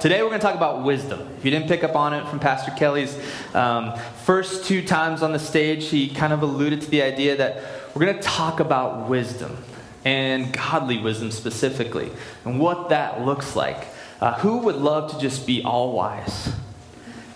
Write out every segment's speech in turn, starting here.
today we're going to talk about wisdom. If you didn't pick up on it from Pastor Kelly's um, first two times on the stage, he kind of alluded to the idea that we're going to talk about wisdom and godly wisdom specifically and what that looks like. Uh, who would love to just be all wise?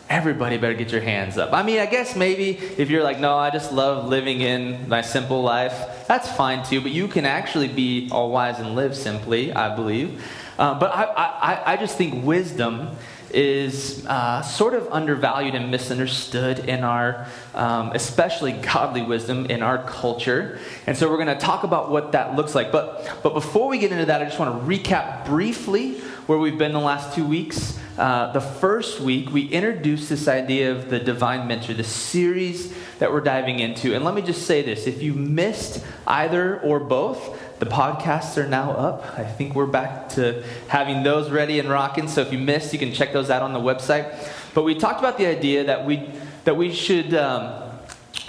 Everybody better get your hands up. I mean, I guess maybe if you're like, no, I just love living in my simple life, that's fine too, but you can actually be all wise and live simply, I believe. Uh, but I, I, I just think wisdom is uh, sort of undervalued and misunderstood in our, um, especially godly wisdom in our culture. And so we're going to talk about what that looks like. But, but before we get into that, I just want to recap briefly where we've been the last two weeks. Uh, the first week, we introduced this idea of the divine mentor, the series that we're diving into. And let me just say this if you missed either or both, the podcasts are now up. I think we're back to having those ready and rocking. So if you missed, you can check those out on the website. But we talked about the idea that we, that we should. Um,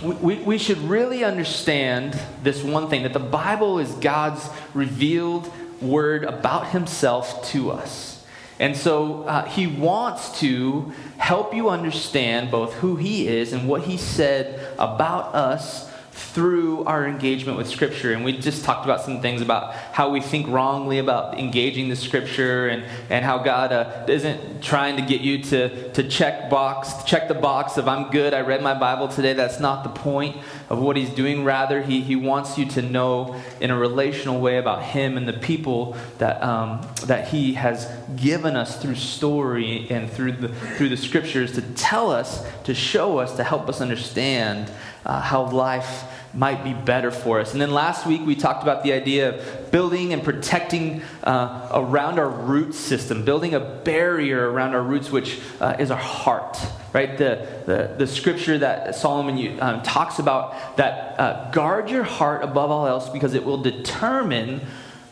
we, we should really understand this one thing that the Bible is God's revealed word about himself to us. And so uh, he wants to help you understand both who he is and what he said about us through our engagement with Scripture. And we just talked about some things about how we think wrongly about engaging the Scripture and, and how God uh, isn't trying to get you to, to check box, check the box of I'm good, I read my Bible today. That's not the point of what He's doing. Rather, He, he wants you to know in a relational way about Him and the people that, um, that He has given us through story and through the, through the Scriptures to tell us, to show us, to help us understand uh, how life might be better for us. And then last week we talked about the idea of building and protecting uh, around our root system, building a barrier around our roots, which uh, is our heart. Right, the, the, the scripture that Solomon um, talks about that uh, guard your heart above all else because it will determine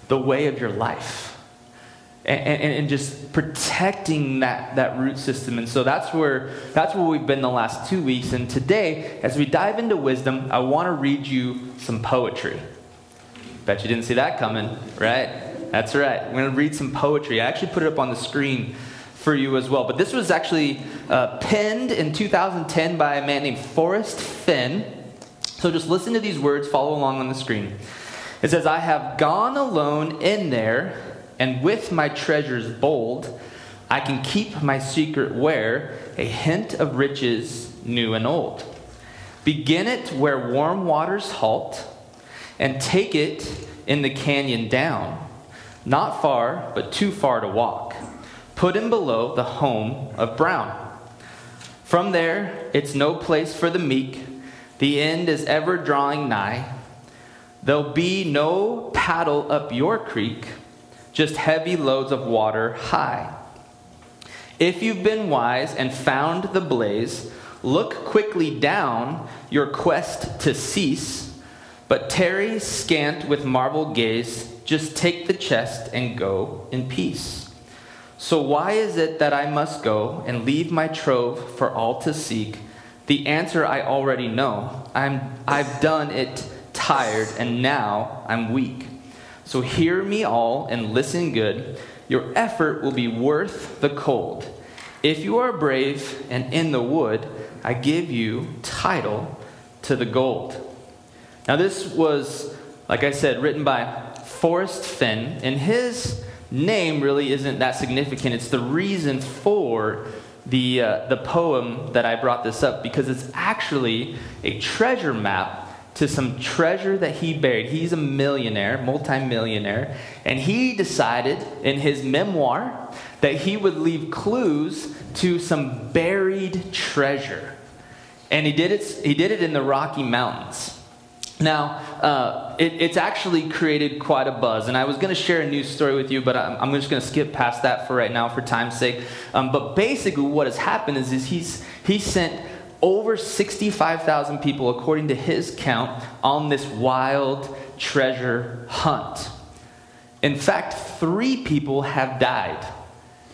the way of your life and, and, and, just protecting that, that root system. And so that's where, that's where we've been the last two weeks. And today, as we dive into wisdom, I want to read you some poetry. Bet you didn't see that coming, right? That's right. I'm going to read some poetry. I actually put it up on the screen for you as well. But this was actually uh, penned in 2010 by a man named Forrest Fenn. So just listen to these words, follow along on the screen. It says, I have gone alone in there and with my treasures bold, I can keep my secret where a hint of riches new and old. Begin it where warm waters halt, and take it in the canyon down, not far, but too far to walk. Put him below the home of Brown. From there, it's no place for the meek. The end is ever drawing nigh. There'll be no paddle up your creek just heavy loads of water high. If you've been wise and found the blaze, look quickly down your quest to cease, but tarry scant with marvel gaze, just take the chest and go in peace. So why is it that I must go and leave my trove for all to seek? The answer I already know. I'm, I've done it tired, and now I'm weak. So hear me all and listen good. Your effort will be worth the cold. If you are brave and in the wood, I give you title to the gold. Now, this was, like I said, written by Forrest Fenn, and his name really isn't that significant. It's the reason for the, uh, the poem that I brought this up because it's actually a treasure map to some treasure that he buried. He's a millionaire, multimillionaire, and he decided in his memoir that he would leave clues to some buried treasure. And he did it, he did it in the Rocky Mountains. Now, uh, it, it's actually created quite a buzz, and I was going to share a news story with you, but I'm, I'm just going to skip past that for right now for time's sake. Um, but basically, what has happened is, is he's, he sent over 65,000 people, according to his count, on this wild treasure hunt. In fact, three people have died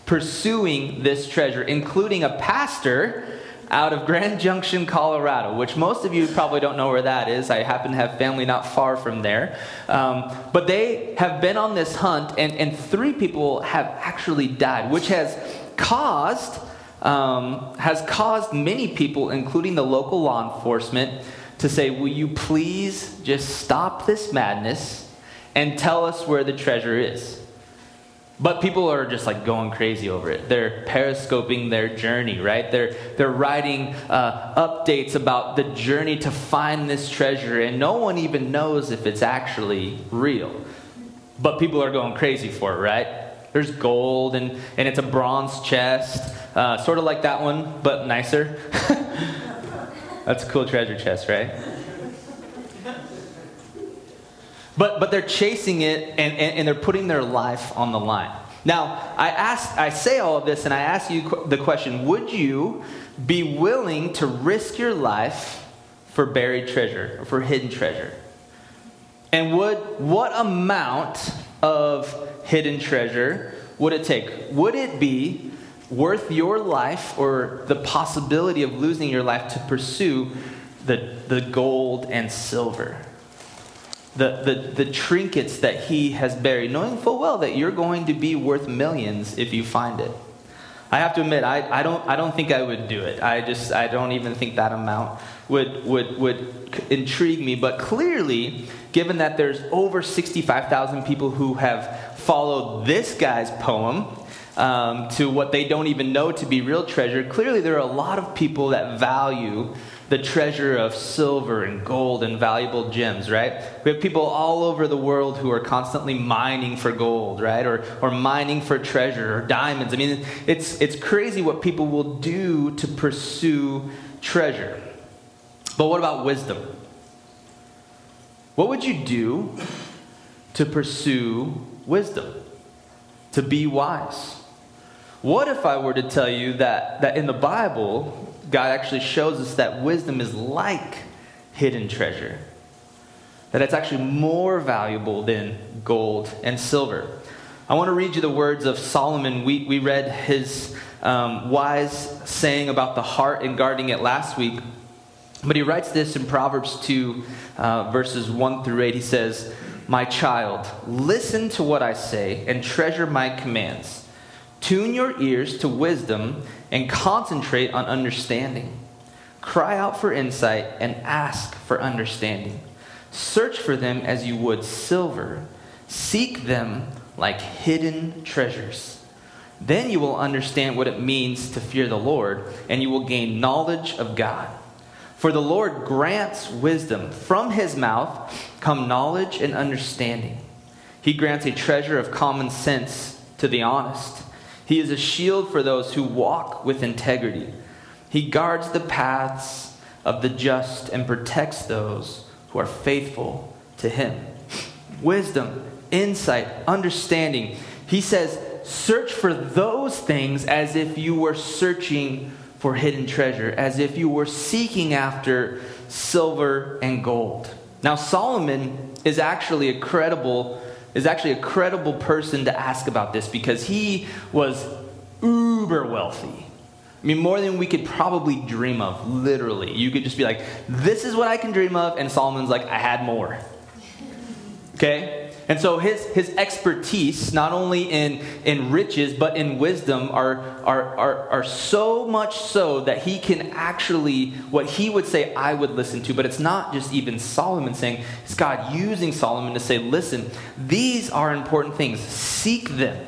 pursuing this treasure, including a pastor out of Grand Junction, Colorado, which most of you probably don't know where that is. I happen to have family not far from there. Um, but they have been on this hunt, and, and three people have actually died, which has caused um, has caused many people, including the local law enforcement, to say, Will you please just stop this madness and tell us where the treasure is? But people are just like going crazy over it. They're periscoping their journey, right? They're, they're writing uh, updates about the journey to find this treasure, and no one even knows if it's actually real. But people are going crazy for it, right? There's gold, and, and it's a bronze chest, uh, sort of like that one, but nicer. That's a cool treasure chest, right? But, but they're chasing it and, and, and, they're putting their life on the line. Now, I, ask, I say all of this and I ask you the question would you be willing to risk your life for buried treasure, or for hidden treasure? And would what amount of hidden treasure would it take? Would it be worth your life or the possibility of losing your life to pursue the, the gold and silver? the, the, the trinkets that he has buried, knowing full well that you're going to be worth millions if you find it. I have to admit, I, I, don't, I don't think I would do it. I just, I don't even think that amount would, would, would intrigue me. But clearly, given that there's over 65,000 people who have followed this guy's poem um, to what they don't even know to be real treasure, clearly there are a lot of people that value the treasure of silver and gold and valuable gems, right? We have people all over the world who are constantly mining for gold, right? Or, or mining for treasure or diamonds. I mean, it's, it's crazy what people will do to pursue treasure. But what about wisdom? What would you do to pursue wisdom? To be wise? What if I were to tell you that, that in the Bible, God actually shows us that wisdom is like hidden treasure, that it's actually more valuable than gold and silver. I want to read you the words of Solomon. We, we read his um, wise saying about the heart and guarding it last week. But he writes this in Proverbs 2, uh, verses 1 through 8. He says, My child, listen to what I say and treasure my commands. Tune your ears to wisdom and concentrate on understanding. Cry out for insight and ask for understanding. Search for them as you would silver. Seek them like hidden treasures. Then you will understand what it means to fear the Lord, and you will gain knowledge of God. For the Lord grants wisdom. From his mouth come knowledge and understanding. He grants a treasure of common sense to the honest. He is a shield for those who walk with integrity. He guards the paths of the just and protects those who are faithful to him. Wisdom, insight, understanding. He says, search for those things as if you were searching for hidden treasure, as if you were seeking after silver and gold. Now, Solomon is actually a credible is actually a credible person to ask about this because he was uber wealthy. I mean, more than we could probably dream of, literally. You could just be like, this is what I can dream of, and Solomon's like, I had more. Okay? And so his, his expertise, not only in, in riches, but in wisdom, are, are, are, are so much so that he can actually, what he would say, I would listen to. But it's not just even Solomon saying, it's God using Solomon to say, listen, these are important things. Seek them.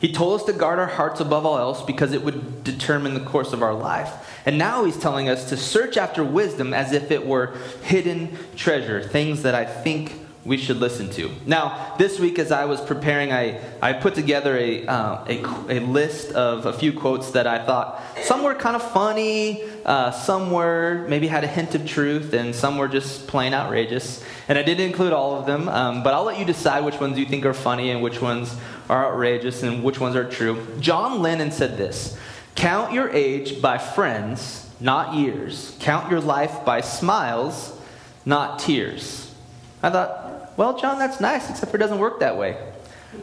He told us to guard our hearts above all else because it would determine the course of our life. And now he's telling us to search after wisdom as if it were hidden treasure, things that I think we should listen to. Now, this week as I was preparing, I, I put together a, uh, a, a, list of a few quotes that I thought some were kind of funny, uh, some were maybe had a hint of truth, and some were just plain outrageous. And I didn't include all of them, um, but I'll let you decide which ones you think are funny and which ones are outrageous and which ones are true. John Lennon said this Count your age by friends, not years. Count your life by smiles, not tears. I thought, well, John, that's nice, except for it doesn't work that way.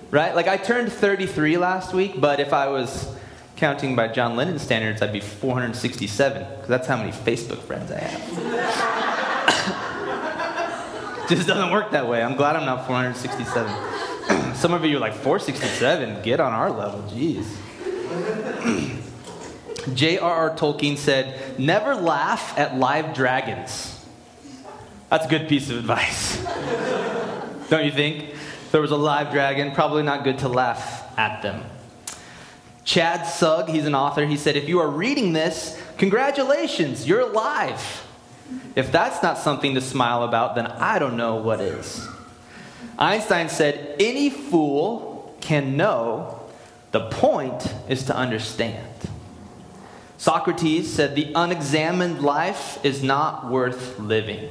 Right? Like, I turned 33 last week, but if I was counting by John Lennon standards, I'd be 467, because that's how many Facebook friends I have. Just doesn't work that way. I'm glad I'm not 467. Some of you are like, 467? Get on our level, jeez. J.R.R. Tolkien said, Never laugh at live dragons. That's a good piece of advice. Don't you think? There was a live dragon, probably not good to laugh at them. Chad Sugg, he's an author, he said, If you are reading this, congratulations, you're alive. If that's not something to smile about, then I don't know what is. Einstein said, Any fool can know, the point is to understand. Socrates said, The unexamined life is not worth living.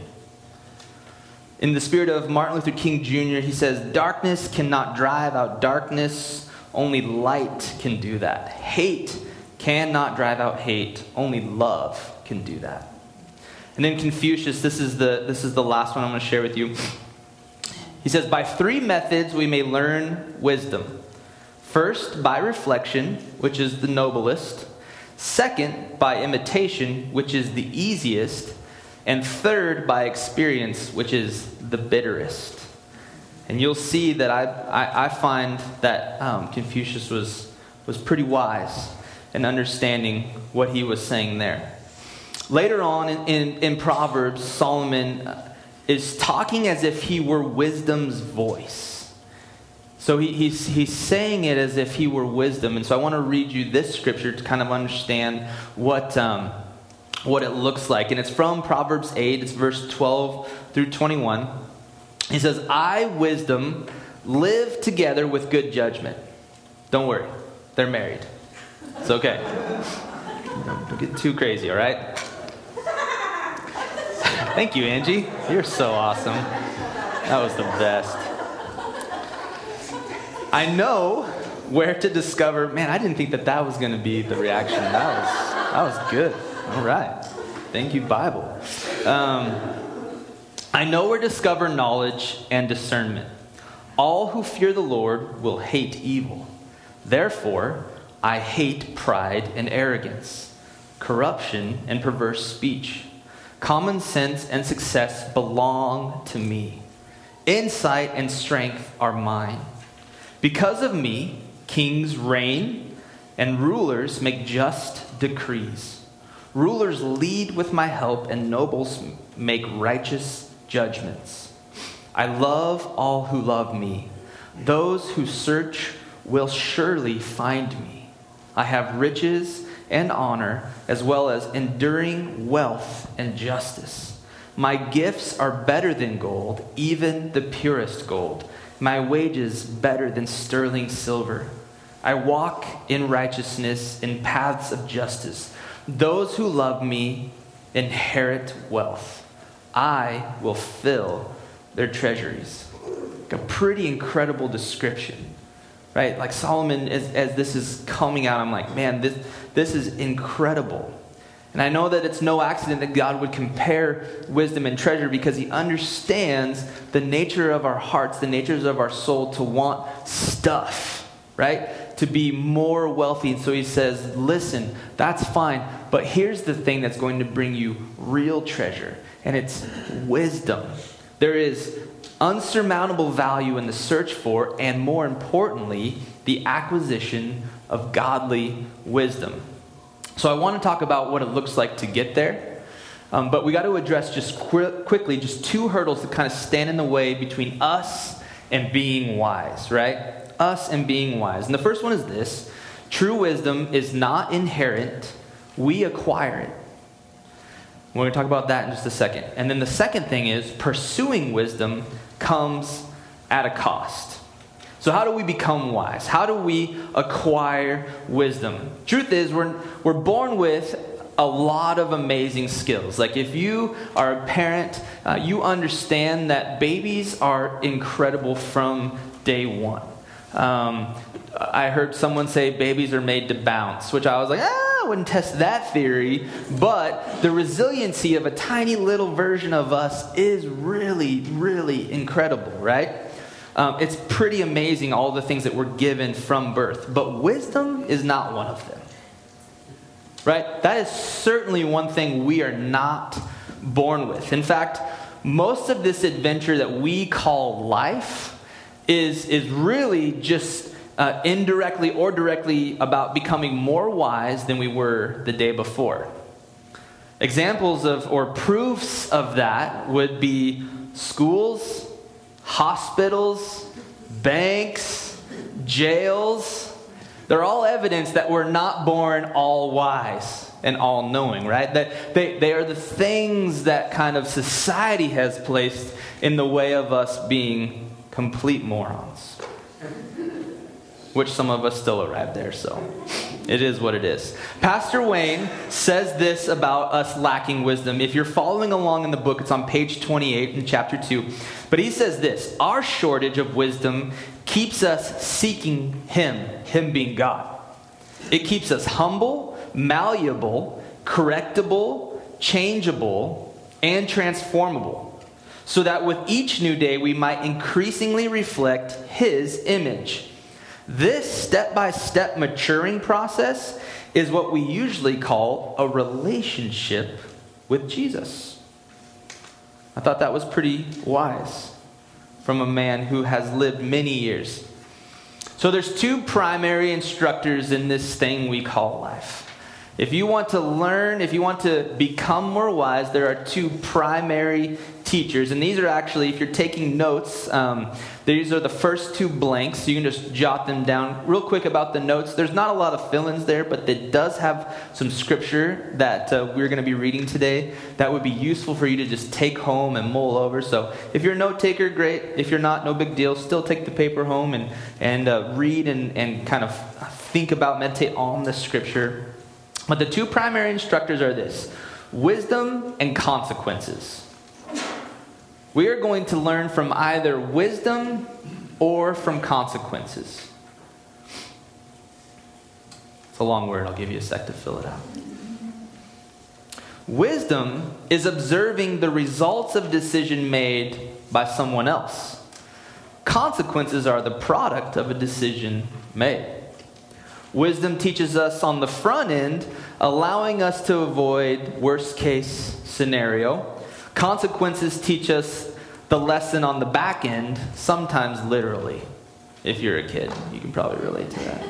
In the spirit of Martin Luther King Jr., he says, Darkness cannot drive out darkness, only light can do that. Hate cannot drive out hate, only love can do that. And then Confucius, this is the, this is the last one I'm going to share with you. He says, By three methods we may learn wisdom. First, by reflection, which is the noblest. Second, by imitation, which is the easiest. And third, by experience, which is the bitterest. And you'll see that I, I, I find that um, Confucius was, was pretty wise in understanding what he was saying there. Later on in, in, in Proverbs, Solomon uh, is talking as if he were wisdom's voice. So he, he's, he's saying it as if he were wisdom. And so I want to read you this scripture to kind of understand what, um, what it looks like. And it's from Proverbs 8, it's verse 12 through 21. He says, I, wisdom, live together with good judgment. Don't worry, they're married. It's okay. Don't get too crazy, all right? Thank you, Angie. You're so awesome. That was the best. I know where to discover. Man, I didn't think that that was going to be the reaction. That was that was good. All right. Thank you, Bible. Um, I know where to discover knowledge and discernment. All who fear the Lord will hate evil. Therefore, I hate pride and arrogance, corruption and perverse speech. Common sense and success belong to me. Insight and strength are mine. Because of me, kings reign and rulers make just decrees. Rulers lead with my help, and nobles make righteous judgments. I love all who love me. Those who search will surely find me. I have riches and honor, as well as enduring wealth and justice. My gifts are better than gold, even the purest gold. My wages better than sterling silver. I walk in righteousness in paths of justice. Those who love me inherit wealth. I will fill their treasuries. Like a pretty incredible description, right? Like Solomon, as, as this is coming out, I'm like, man, this, this is incredible. And I know that it's no accident that God would compare wisdom and treasure because he understands the nature of our hearts, the natures of our soul to want stuff, right? To be more wealthy. And so he says, listen, that's fine, but here's the thing that's going to bring you real treasure and it's wisdom. There is unsurmountable value in the search for, and more importantly, the acquisition of godly wisdom. So I want to talk about what it looks like to get there. Um, but we got to address just qu- quickly just two hurdles that kind of stand in the way between us and being wise, right? Us and being wise. And the first one is this true wisdom is not inherent, we acquire it. We're going to talk about that in just a second. And then the second thing is pursuing wisdom comes at a cost. So, how do we become wise? How do we acquire wisdom? Truth is, we're, we're born with a lot of amazing skills. Like, if you are a parent, uh, you understand that babies are incredible from day one. Um, I heard someone say babies are made to bounce, which I was like, ah, I wouldn't test that theory. But the resiliency of a tiny little version of us is really, really incredible, right? Um, it's pretty amazing all the things that we're given from birth. But wisdom is not one of them, right? That is certainly one thing we are not born with. In fact, most of this adventure that we call life is, is really just uh, indirectly or directly about becoming more wise than we were the day before. Examples of or proofs of that would be schools, hospitals, banks, jails. They're all evidence that we're not born all wise and all knowing, right? That they, they are the things that kind of society has placed in the way of us being complete morons which some of us still arrive there, so it is what it is. Pastor Wayne says this about us lacking wisdom. If you're following along in the book, it's on page 28 in chapter 2. But he says this Our shortage of wisdom keeps us seeking Him, Him being God. It keeps us humble, malleable, correctable, changeable, and transformable so that with each new day we might increasingly reflect His image. This step by step maturing process is what we usually call a relationship with Jesus. I thought that was pretty wise from a man who has lived many years. So there's two primary instructors in this thing we call life. If you want to learn, if you want to become more wise, there are two primary teachers. And these are actually, if you're taking notes, um, these are the first two blanks. You can just jot them down. Real quick about the notes there's not a lot of fill ins there, but it does have some scripture that uh, we're going to be reading today that would be useful for you to just take home and mull over. So if you're a note taker, great. If you're not, no big deal. Still take the paper home and, and uh, read and, and kind of think about, meditate on the scripture. But the two primary instructors are this wisdom and consequences. We are going to learn from either wisdom or from consequences. It's a long word, I'll give you a sec to fill it out. Wisdom is observing the results of decision made by someone else. Consequences are the product of a decision made. Wisdom teaches us on the front end, allowing us to avoid worst case scenario. Consequences teach us the lesson on the back end, sometimes literally. If you're a kid, you can probably relate to that.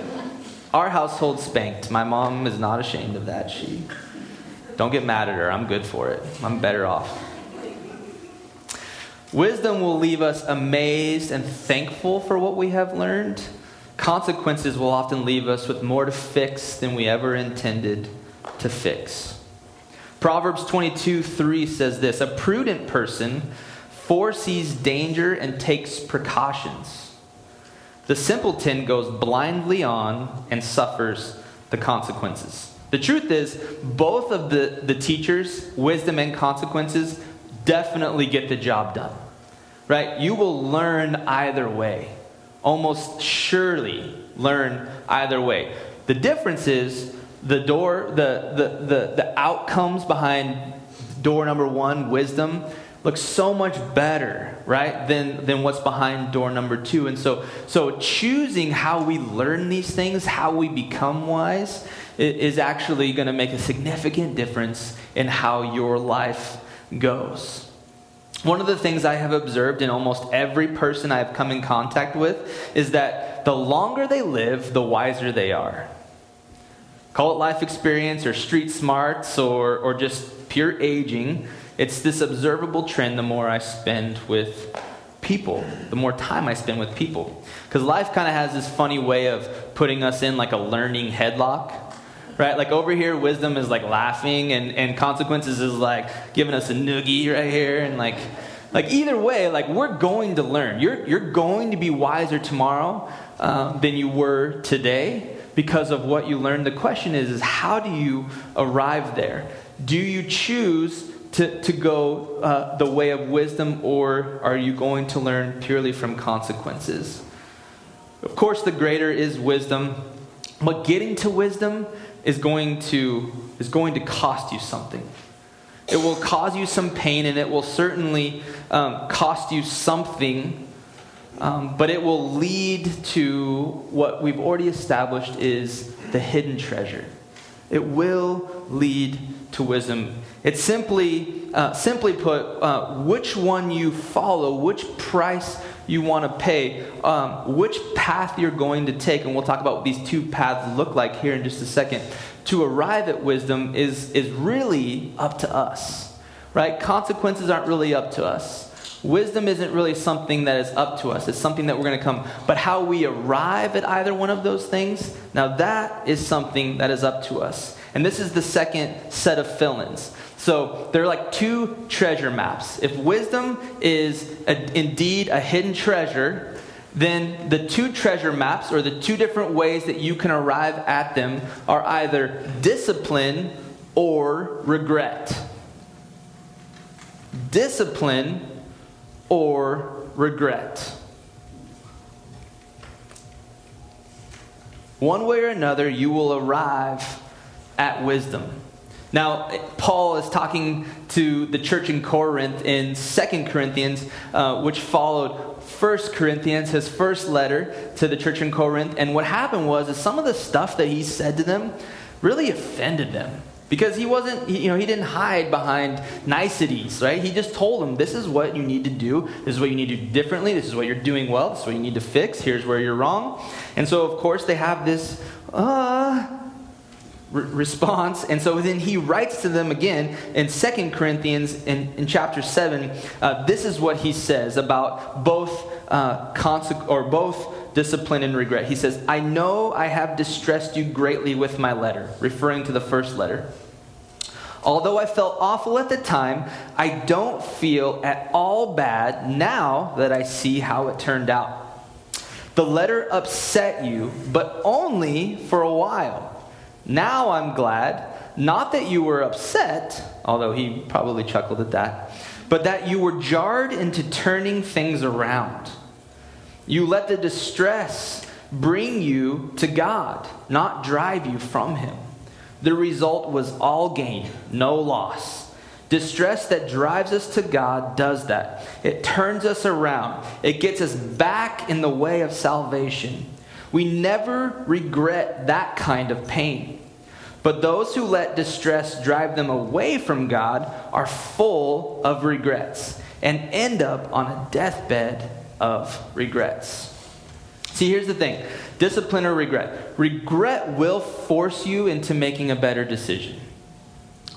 Our household spanked. My mom is not ashamed of that. She don't get mad at her. I'm good for it. I'm better off. Wisdom will leave us amazed and thankful for what we have learned consequences will often leave us with more to fix than we ever intended to fix. Proverbs 22 3 says this A prudent person foresees danger and takes precautions. The simpleton goes blindly on and suffers the consequences. The truth is, both of the, the teachers, wisdom and consequences, definitely get the job done. Right? You will learn either way almost surely learn either way. The difference is the door, the, the, the, the outcomes behind door number one, wisdom, looks so much better, right, than, than what's behind door number two. And so, so choosing how we learn these things, how we become wise, is actually going to make a significant difference in how your life goes. One of the things I have observed in almost every person I have come in contact with is that the longer they live, the wiser they are. Call it life experience or street smarts or, or just pure aging. It's this observable trend the more I spend with people, the more time I spend with people. Because life kind of has this funny way of putting us in like a learning headlock right? Like over here, wisdom is like laughing, and, and consequences is like giving us a noogie right here, and like, like either way, like we're going to learn. You're you're going to be wiser tomorrow um, than you were today because of what you learned. The question is, is how do you arrive there? Do you choose to, to go uh, the way of wisdom, or are you going to learn purely from consequences? Of course, the greater is wisdom, but getting to wisdom is going to, is going to cost you something. It will cause you some pain and it will certainly um, cost you something, um, but it will lead to what we've already established is the hidden treasure. It will lead to wisdom. It's simply, uh, simply put, uh, which one you follow, which price you want to pay, um, which path you're going to take, and we'll talk about what these two paths look like here in just a second, to arrive at wisdom is, is really up to us, right? Consequences aren't really up to us. Wisdom isn't really something that is up to us. It's something that we're going to come. But how we arrive at either one of those things, now that is something that is up to us. And this is the second set of fill ins. So they're like two treasure maps. If wisdom is a, indeed a hidden treasure, then the two treasure maps, or the two different ways that you can arrive at them, are either discipline or regret. Discipline or regret. One way or another, you will arrive at wisdom. Now, Paul is talking to the church in Corinth in 2 Corinthians, uh, which followed 1 Corinthians, his first letter to the church in Corinth. And what happened was is some of the stuff that he said to them really offended them. Because he wasn't, you know, he didn't hide behind niceties, right? He just told them, this is what you need to do. This is what you need to do differently. This is what you're doing well. This is what you need to fix. Here's where you're wrong. And so, of course, they have this, uh, response. And so then he writes to them again in Second Corinthians in, in chapter 7. Uh, this is what he says about both, uh, conse- or both discipline and regret. He says, I know I have distressed you greatly with my letter, referring to the first letter. Although I felt awful at the time, I don't feel at all bad now that I see how it turned out. The letter upset you, but only for a while. Now I'm glad, not that you were upset, although he probably chuckled at that, but that you were jarred into turning things around. You let the distress bring you to God, not drive you from Him. The result was all gain, no loss. Distress that drives us to God does that. It turns us around, it gets us back in the way of salvation. We never regret that kind of pain. But those who let distress drive them away from God are full of regrets and end up on a deathbed of regrets. See, here's the thing discipline or regret. Regret will force you into making a better decision,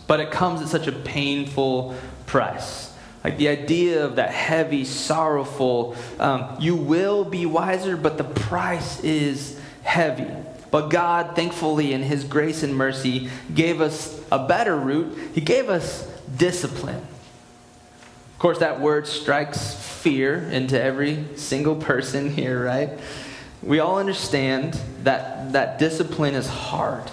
but it comes at such a painful price. Like the idea of that heavy, sorrowful, um, you will be wiser, but the price is heavy. But God, thankfully, in His grace and mercy, gave us a better route. He gave us discipline. Of course, that word strikes fear into every single person here, right? We all understand that, that discipline is hard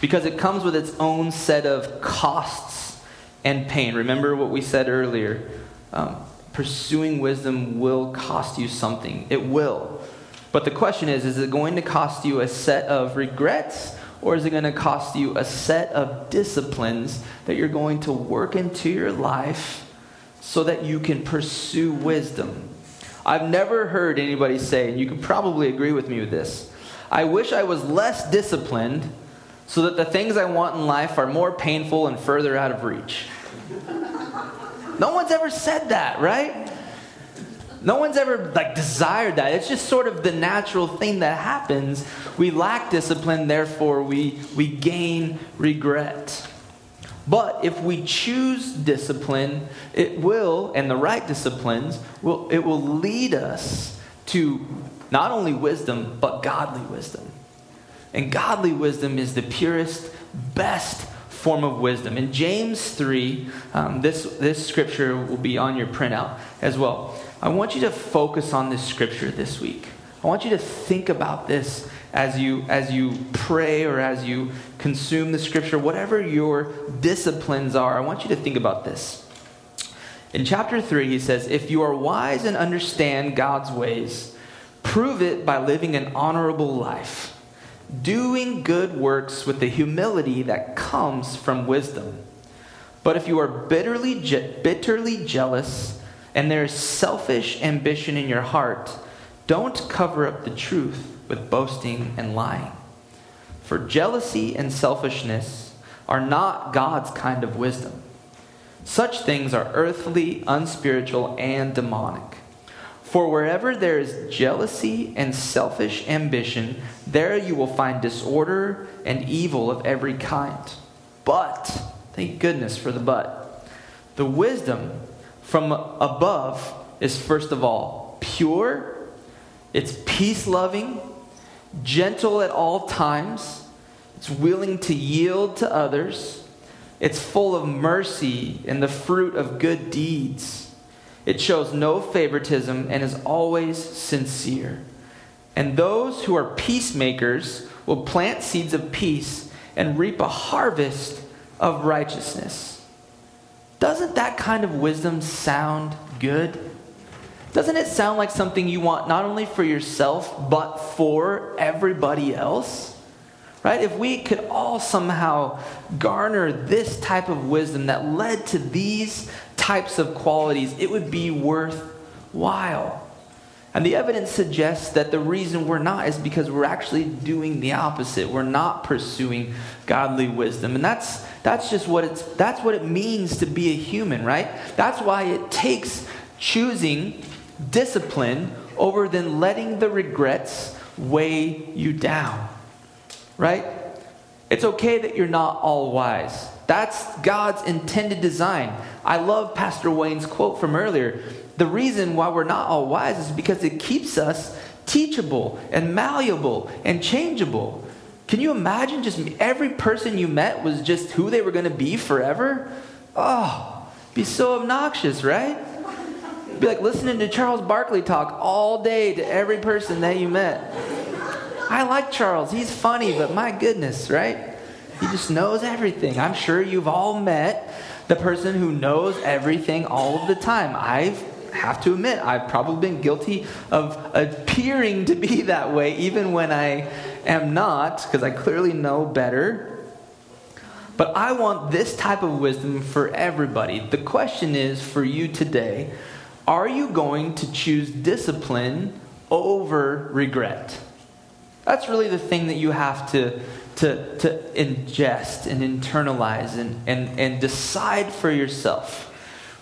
because it comes with its own set of costs and pain. Remember what we said earlier. Um, pursuing wisdom will cost you something. It will. But the question is is it going to cost you a set of regrets or is it going to cost you a set of disciplines that you're going to work into your life so that you can pursue wisdom? I've never heard anybody say, and you can probably agree with me with this, I wish I was less disciplined so that the things I want in life are more painful and further out of reach. No one's ever said that, right? No one's ever like desired that. It's just sort of the natural thing that happens. We lack discipline, therefore we we gain regret. But if we choose discipline, it will, and the right disciplines, will it will lead us to not only wisdom, but godly wisdom. And godly wisdom is the purest, best form of wisdom. In James 3, um, this, this scripture will be on your printout as well. I want you to focus on this scripture this week. I want you to think about this as you as you pray or as you consume the scripture, whatever your disciplines are. I want you to think about this. In chapter 3, he says, If you are wise and understand God's ways, prove it by living an honorable life doing good works with the humility that comes from wisdom. But if you are bitterly, je- bitterly jealous and there is selfish ambition in your heart, don't cover up the truth with boasting and lying. For jealousy and selfishness are not God's kind of wisdom. Such things are earthly, unspiritual, and demonic. For wherever there is jealousy and selfish ambition, there you will find disorder and evil of every kind. But, thank goodness for the but, the wisdom from above is first of all pure, it's peace loving, gentle at all times, it's willing to yield to others, it's full of mercy and the fruit of good deeds. It shows no favoritism and is always sincere. And those who are peacemakers will plant seeds of peace and reap a harvest of righteousness. Doesn't that kind of wisdom sound good? Doesn't it sound like something you want not only for yourself, but for everybody else? Right? If we could all somehow garner this type of wisdom that led to these types of qualities, it would be worthwhile. And the evidence suggests that the reason we're not is because we're actually doing the opposite. We're not pursuing godly wisdom. And that's that's just what it's that's what it means to be a human, right? That's why it takes choosing discipline over than letting the regrets weigh you down. Right? It's okay that you're not all wise. That's God's intended design. I love Pastor Wayne's quote from earlier. The reason why we're not all wise is because it keeps us teachable and malleable and changeable. Can you imagine just every person you met was just who they were going to be forever? Oh, be so obnoxious, right? Be like listening to Charles Barkley talk all day to every person that you met. I like Charles. He's funny, but my goodness, right? He just knows everything. I'm sure you've all met the person who knows everything all of the time. I have to admit, I've probably been guilty of appearing to be that way, even when I am not, because I clearly know better. But I want this type of wisdom for everybody. The question is for you today are you going to choose discipline over regret? That's really the thing that you have to to, to ingest and internalize and, and, and decide for yourself.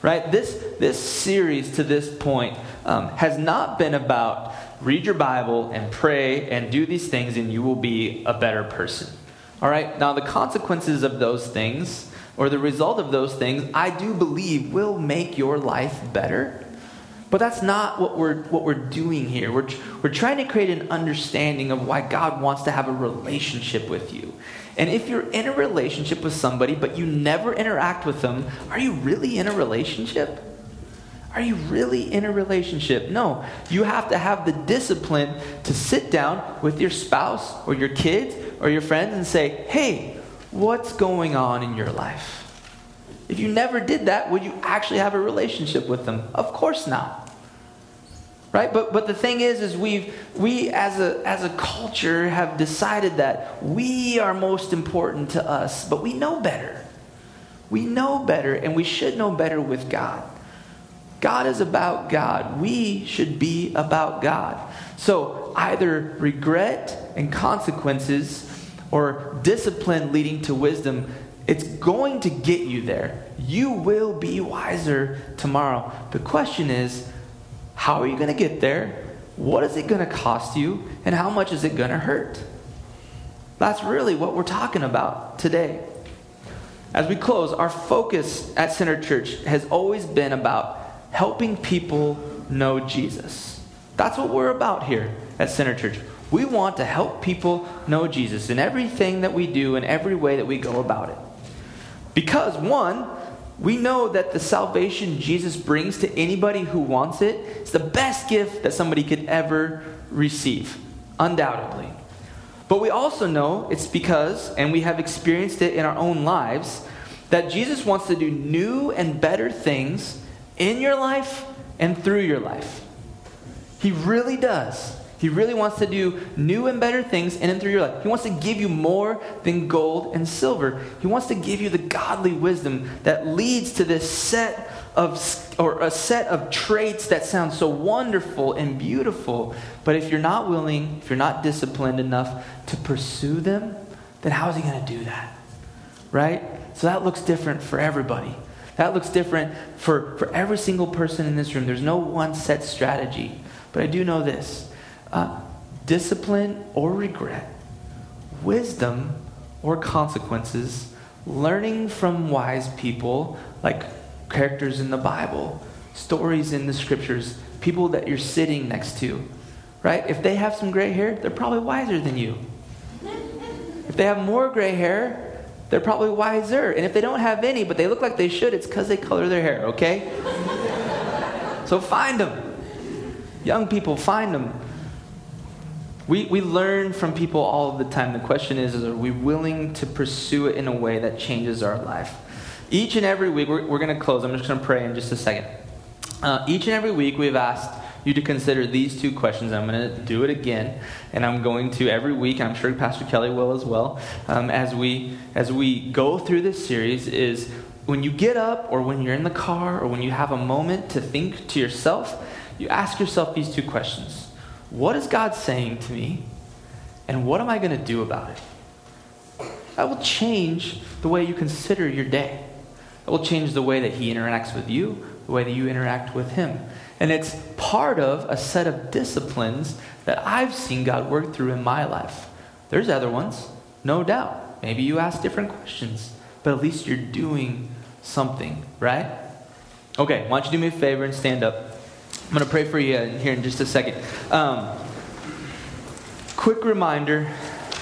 Right? This, this series to this point um, has not been about read your Bible and pray and do these things and you will be a better person. All right? Now, the consequences of those things or the result of those things, I do believe will make your life better. But that's not what we're, what we're doing here. We're, we're trying to create an understanding of why God wants to have a relationship with you. And if you're in a relationship with somebody, but you never interact with them, are you really in a relationship? Are you really in a relationship? No. You have to have the discipline to sit down with your spouse or your kids or your friends and say, hey, what's going on in your life? If you never did that, would you actually have a relationship with them? Of course not right? But but the thing is is we've we as a as a culture have decided that we are most important to us but we know better. We know better and we should know better with god. God is about god. We should be about god. So either regret and consequences or discipline leading to wisdom it's going to get you there. You will be wiser tomorrow. The question is how are you going to get there? What is it going to cost you? And how much is it going to hurt? That's really what we're talking about today. As we close, our focus at Center Church has always been about helping people know Jesus. That's what we're about here at Center Church. We want to help people know Jesus in everything that we do and every way that we go about it. Because, one, we know that the salvation Jesus brings to anybody who wants it is the best gift that somebody could ever receive, undoubtedly. But we also know it's because, and we have experienced it in our own lives, that Jesus wants to do new and better things in your life and through your life. He really does. He really wants to do new and better things in and through your life. He wants to give you more than gold and silver. He wants to give you the godly wisdom that leads to this set of or a set of traits that sound so wonderful and beautiful. But if you're not willing, if you're not disciplined enough to pursue them, then how is he going to do that? Right? So that looks different for everybody. That looks different for, for every single person in this room. There's no one set strategy. But I do know this uh, discipline or regret, wisdom or consequences, learning from wise people like characters in the Bible, stories in the scriptures, people that you're sitting next to, right? If they have some gray hair, they're probably wiser than you. If they have more gray hair, they're probably wiser. And if they don't have any, but they look like they should, it's because they color their hair, okay? so find them. Young people, find them. We, we learn from people all the time. The question is, is are we willing to pursue it in a way that changes our life? Each and every week, we're, we're going to close. I'm just going to pray in just a second. Uh, each and every week, we've asked you to consider these two questions. I'm going to do it again, and I'm going to every week. I'm sure Pastor Kelly will as well. Um, as we as we go through this series, is when you get up, or when you're in the car, or when you have a moment to think to yourself, you ask yourself these two questions: What is God saying to me, and what am I going to do about it? That will change the way you consider your day. It will change the way that He interacts with you, the way that you interact with Him. And it's part of a set of disciplines that I've seen God work through in my life. There's other ones, no doubt. Maybe you ask different questions, but at least you're doing something, right? Okay, why don't you do me a favor and stand up? I'm going to pray for you here in just a second. Um, quick reminder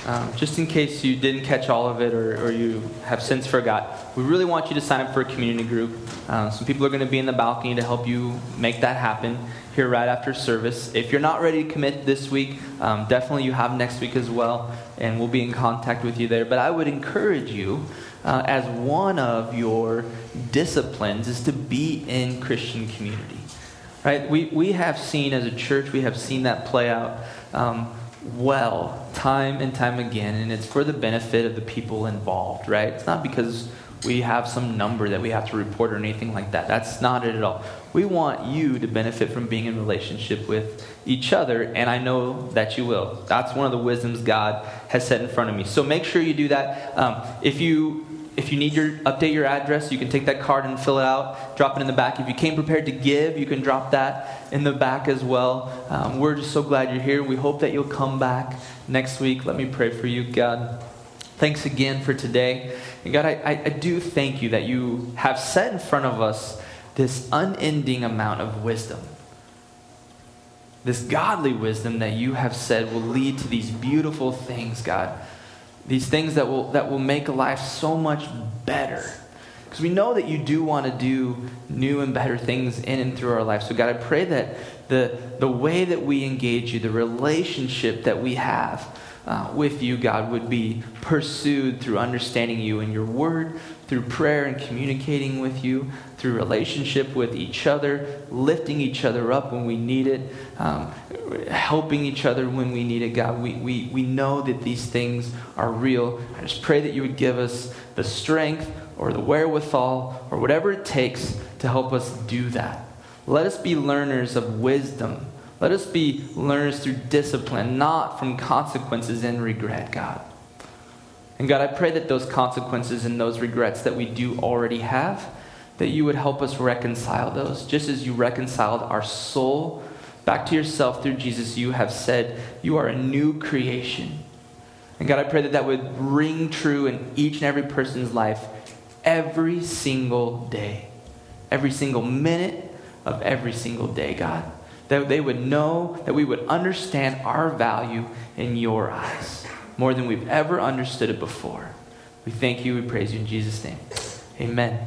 um, just in case you didn't catch all of it or, or, you have since forgot, we really want you to sign up for a community group. Uh, some people are going to be in the balcony to help you make that happen here right after service. If you're not ready to commit this week, um, definitely you have next week as well, and we'll be in contact with you there. But I would encourage you, uh, as one of your disciplines, is to be in Christian community. Right? We, we have seen as a church, we have seen that play out. Um, well time and time again, and it's for the benefit of the people involved, right? It's not because we have some number that we have to report or anything like that. That's not it at all. We want you to benefit from being in relationship with each other, and I know that you will. That's one of the wisdoms God has set in front of me. So make sure you do that. Um, if you if you need your update your address, you can take that card and fill it out, drop it in the back. If you came prepared to give, you can drop that in the back as well. Um, we're just so glad you're here. We hope that you'll come back next week. Let me pray for you, God. Thanks again for today. And God, I, I do thank you that you have set in front of us this unending amount of wisdom. This godly wisdom that you have said will lead to these beautiful things, God these things that will, that will make life so much better. Because we know that you do want to do new and better things in and through our life. So, God, I pray that the, the way that we engage you, the relationship that we have uh, with you, God, would be pursued through understanding you and your word, through prayer and communicating with you, through relationship with each other, lifting each other up when we need it, um, helping each other when we need it, God. We, we, we know that these things are real. I just pray that you would give us the strength or the wherewithal or whatever it takes to help us do that. Let us be learners of wisdom. Let us be learners through discipline, not from consequences and regret, God. And God, I pray that those consequences and those regrets that we do already have, that you would help us reconcile those. Just as you reconciled our soul back to yourself through Jesus, you have said you are a new creation. And God, I pray that that would ring true in each and every person's life every single day, every single minute of every single day, God. That they would know, that we would understand our value in your eyes more than we've ever understood it before. We thank you, we praise you in Jesus' name. Amen.